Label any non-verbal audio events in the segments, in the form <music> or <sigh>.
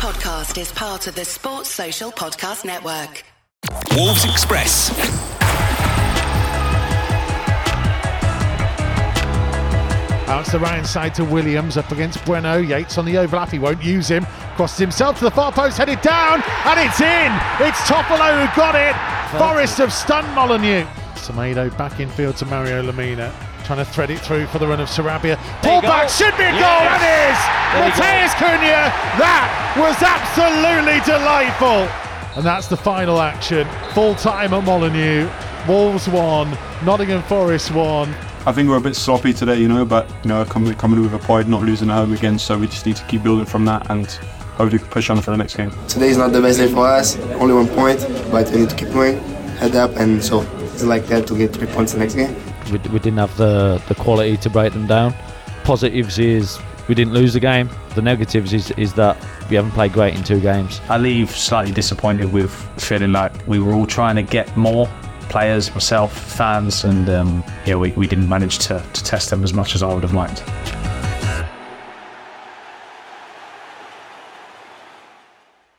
podcast is part of the Sports Social Podcast Network. Wolves Express. Out to the right side to Williams up against Bueno. Yates on the overlap. He won't use him. Crosses himself to the far post, headed down, and it's in. It's Toffolo who got it. Forest have stunned Molineux. Semedo back in field to Mario Lemina. Trying to thread it through for the run of Sarabia. Pull back should be a goal. Yes. That is Matheus Cunha. That was absolutely delightful. And that's the final action. Full time at Molineux. Wolves won. Nottingham Forest won. I think we're a bit sloppy today, you know, but you know, coming coming with a point, not losing at home again, so we just need to keep building from that and hopefully push on for the next game. Today is not the best day for us, only one point, but we need to keep going, head up, and so it's like that to get three points the next game. We, we didn't have the, the quality to break them down. Positives is we didn't lose the game. The negatives is, is that we haven't played great in two games. I leave slightly disappointed with feeling like we were all trying to get more players, myself, fans, and um, yeah, we, we didn't manage to, to test them as much as I would have liked.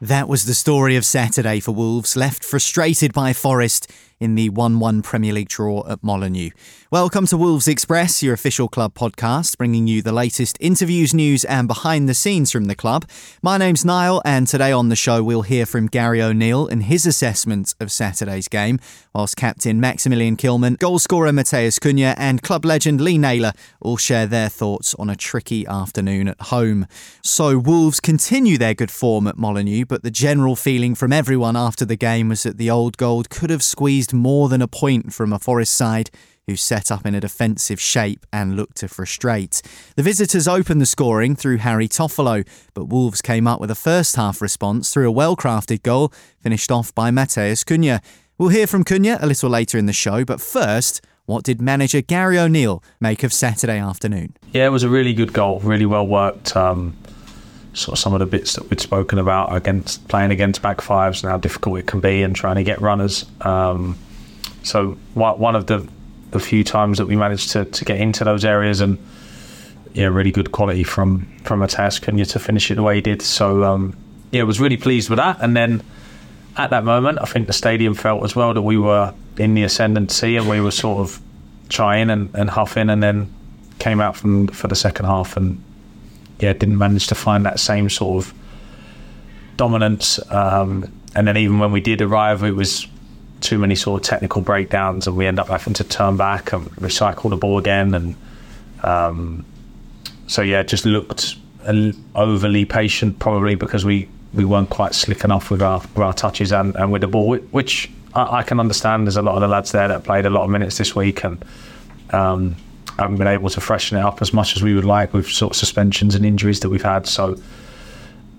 That was the story of Saturday for Wolves, left frustrated by Forest in the 1 1 Premier League draw at Molineux. Welcome to Wolves Express, your official club podcast, bringing you the latest interviews, news, and behind the scenes from the club. My name's Niall, and today on the show, we'll hear from Gary O'Neil and his assessment of Saturday's game, whilst captain Maximilian Kilman, goalscorer Matheus Cunha, and club legend Lee Naylor all share their thoughts on a tricky afternoon at home. So, Wolves continue their good form at Molineux, but the general feeling from everyone after the game was that the old gold could have squeezed more than a point from a Forest side who set up in a defensive shape and looked to frustrate. The visitors opened the scoring through Harry Toffolo, but Wolves came up with a first half response through a well crafted goal, finished off by Matheus Cunha. We'll hear from Cunha a little later in the show, but first, what did manager Gary O'Neil make of Saturday afternoon? Yeah, it was a really good goal, really well worked. Um, sort of some of the bits that we'd spoken about against playing against back fives and how difficult it can be and trying to get runners. Um, so one of the the few times that we managed to, to get into those areas and yeah, really good quality from from Matheus Cunha to finish it the way he did. So um, yeah, was really pleased with that. And then at that moment, I think the stadium felt as well that we were in the ascendancy and we were sort of trying and, and huffing, and then came out from for the second half and yeah, didn't manage to find that same sort of dominance. Um, and then even when we did arrive, it was too many sort of technical breakdowns, and we end up having to turn back and recycle the ball again. And um, so yeah, it just looked overly patient, probably because we, we weren't quite slick enough with our with our touches and, and with the ball, which I, I can understand. There's a lot of the lads there that played a lot of minutes this week and. Um, haven't been able to freshen it up as much as we would like with sort of suspensions and injuries that we've had. So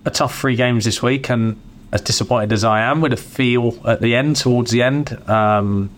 a tough three games this week, and as disappointed as I am with a feel at the end, towards the end, um,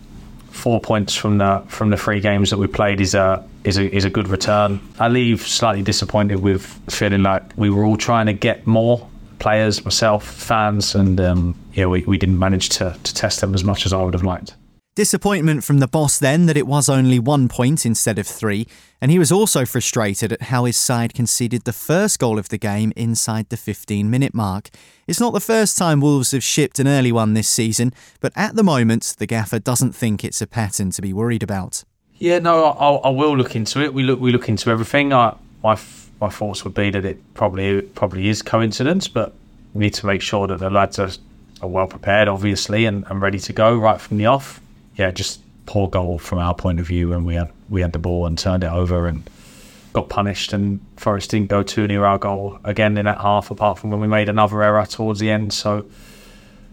four points from the from the three games that we played is a is a is a good return. I leave slightly disappointed with feeling like we were all trying to get more players, myself, fans, and um, yeah, we, we didn't manage to to test them as much as I would have liked. Disappointment from the boss then that it was only one point instead of three, and he was also frustrated at how his side conceded the first goal of the game inside the 15 minute mark. It's not the first time Wolves have shipped an early one this season, but at the moment, the gaffer doesn't think it's a pattern to be worried about. Yeah, no, I, I will look into it. We look we look into everything. I, my my thoughts would be that it probably probably is coincidence, but we need to make sure that the lads are, are well prepared, obviously, and, and ready to go right from the off. Yeah, just poor goal from our point of view when we had we had the ball and turned it over and got punished, and Forest didn't go too near our goal again in that half, apart from when we made another error towards the end. So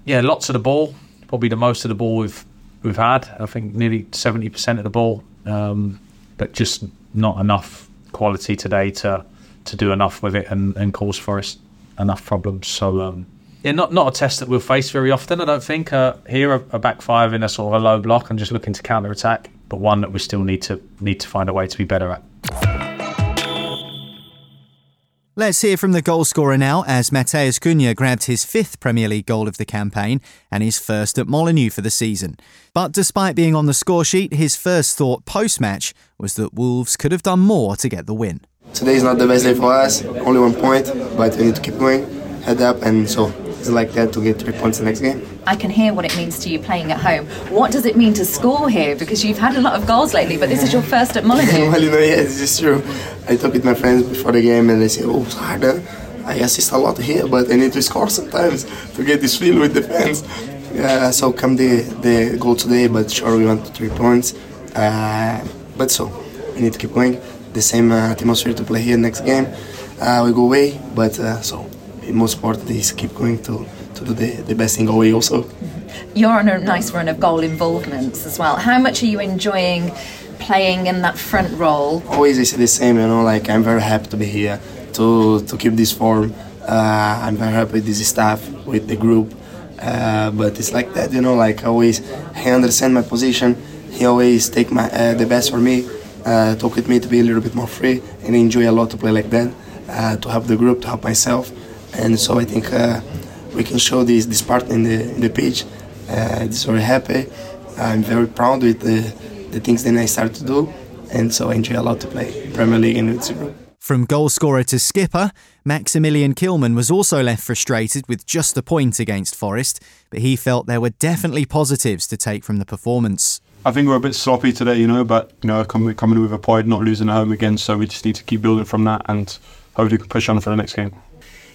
yeah, lots of the ball, probably the most of the ball we've we've had. I think nearly seventy percent of the ball, um, but just not enough quality today to to do enough with it and, and cause Forest enough problems. So um, yeah, not not a test that we'll face very often. I don't think uh, here a, a back five in a sort of a low block and just looking to counter attack, but one that we still need to need to find a way to be better at. Let's hear from the goalscorer now as Matheus Cunha grabbed his fifth Premier League goal of the campaign and his first at Molineux for the season. But despite being on the score sheet, his first thought post match was that Wolves could have done more to get the win. Today is not the best day for us, only one point, but we need to keep going, head up, and so it's like that to get three points the next game. I can hear what it means to you playing at home. What does it mean to score here? Because you've had a lot of goals lately, but this is your first at Molineux. <laughs> well, you know, yeah, this is true. I talk with my friends before the game, and they say, "Oh, it's hard. huh? I assist a lot here, but I need to score sometimes to get this feel with the fans." Uh, so come the the goal today, but sure we want three points. Uh, but so we need to keep going. The same uh, atmosphere to play here next game. Uh, we go away, but uh, so the most important is keep going to to do the, the best thing away also. You're on a nice run of goal involvements as well. How much are you enjoying playing in that front role? always I say the same, you know, like I'm very happy to be here, to to keep this form. Uh, I'm very happy with this staff, with the group. Uh, but it's like that, you know, like always he understand my position. He always take my uh, the best for me, uh, talk with me to be a little bit more free, and enjoy a lot to play like that, uh, to help the group, to help myself, and so I think uh, we can show this this part in the in the pitch. Uh, it's very happy. I'm very proud with the the things that I started to do, and so I enjoy a lot to play Premier League and with the group. From goalscorer to skipper, Maximilian Kilman was also left frustrated with just a point against Forest, but he felt there were definitely positives to take from the performance. I think we're a bit sloppy today, you know, but you know, coming coming with a point, not losing at home again. So we just need to keep building from that, and hopefully we can push on for the next game.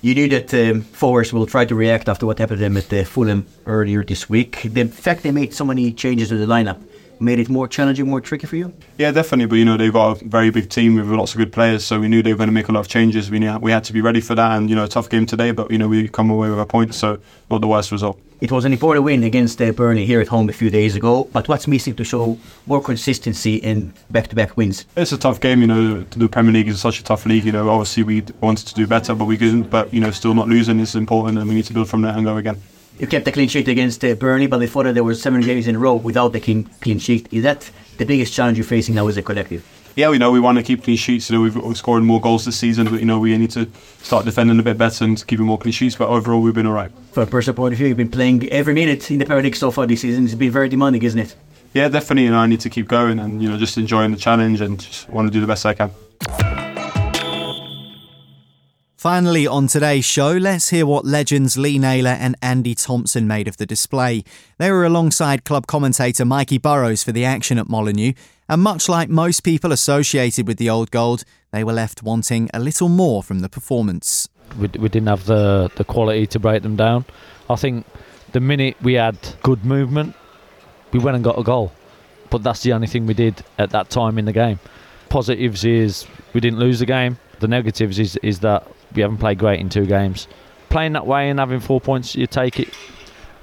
You knew that um, Forest will try to react after what happened to them at uh, Fulham earlier this week. The fact they made so many changes to the lineup made it more challenging, more tricky for you. Yeah, definitely. But you know, they've got a very big team with lots of good players, so we knew they were going to make a lot of changes. We knew we had to be ready for that, and you know, a tough game today. But you know, we come away with a point, so not the worst result. It was an important win against uh, Burnley here at home a few days ago. But what's missing to show more consistency in back-to-back wins? It's a tough game, you know. The Premier League is such a tough league. You know, obviously we wanted to do better, but we couldn't. But you know, still not losing is important, and we need to build from there and go again. You kept a clean sheet against uh, Burnley, but before that there were seven games in a row without the clean, clean sheet. Is that the biggest challenge you're facing now as a collective? Yeah, we know we want to keep clean sheets. You know, we've scored more goals this season, but you know, we need to start defending a bit better and keeping more clean sheets. But overall, we've been all right. From a personal point of view, you've been playing every minute in the Premier League so far this season. It's been very demanding, isn't it? Yeah, definitely. You know, I need to keep going and you know, just enjoying the challenge and just want to do the best I can. Finally, on today's show, let's hear what legends Lee Naylor and Andy Thompson made of the display. They were alongside club commentator Mikey Burrows for the action at Molineux, and much like most people associated with the Old Gold, they were left wanting a little more from the performance. we, we didn't have the, the quality to break them down. I think the minute we had good movement, we went and got a goal. But that's the only thing we did at that time in the game. Positives is we didn't lose the game. The negatives is, is that we haven't played great in two games. Playing that way and having four points, you take it.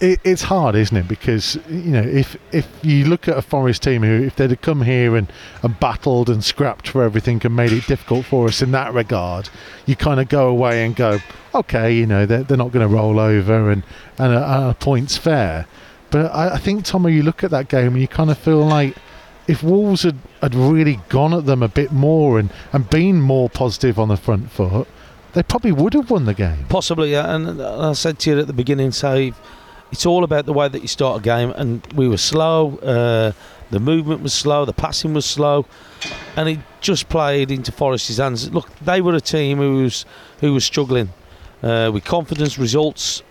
it, it's hard, isn't it? Because you know, if if you look at a Forest team who, if they'd have come here and, and battled and scrapped for everything and made it difficult for us in that regard, you kind of go away and go, okay, you know, they're, they're not going to roll over and and a, a point's fair. But I, I think Tomo, you look at that game and you kind of feel like if Wolves had, had really gone at them a bit more and, and been more positive on the front foot, they probably would have won the game. Possibly, yeah. And I said to you at the beginning, say it's all about the way that you start a game. And we were slow, uh, the movement was slow, the passing was slow, and it just played into Forest's hands. Look, they were a team who was who was struggling uh, with confidence, results,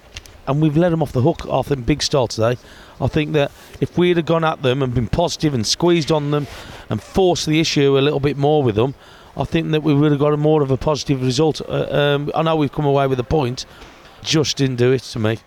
and we've let them off the hook off them big start today. I think that if we'd have gone at them and been positive and squeezed on them and forced the issue a little bit more with them, I think that we would have got a more of a positive result. Uh, um, I know we've come away with a point, just didn't do it to me.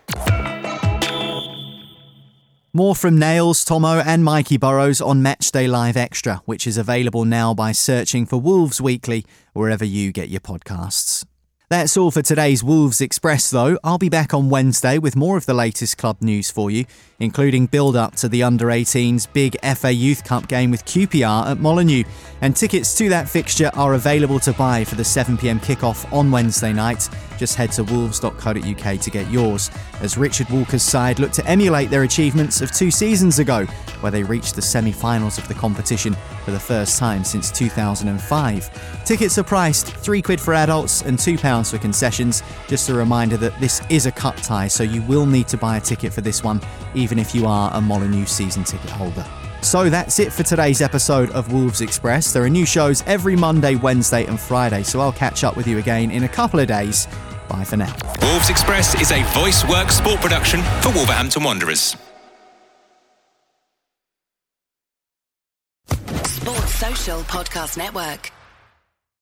More from Nails, Tomo, and Mikey Burrows on Matchday Live Extra, which is available now by searching for Wolves Weekly wherever you get your podcasts. That's all for today's Wolves Express, though. I'll be back on Wednesday with more of the latest club news for you, including build up to the under 18s big FA Youth Cup game with QPR at Molineux. And tickets to that fixture are available to buy for the 7pm kickoff on Wednesday night. Just head to wolves.co.uk to get yours, as Richard Walker's side look to emulate their achievements of two seasons ago, where they reached the semi finals of the competition for the first time since 2005. Tickets are priced £3 quid for adults and £2 for concessions. Just a reminder that this is a cup tie, so you will need to buy a ticket for this one, even if you are a Molineux season ticket holder. So that's it for today's episode of Wolves Express. There are new shows every Monday, Wednesday, and Friday, so I'll catch up with you again in a couple of days. Bye for now. Wolves Express is a voice work sport production for Wolverhampton Wanderers. Sports Social Podcast Network.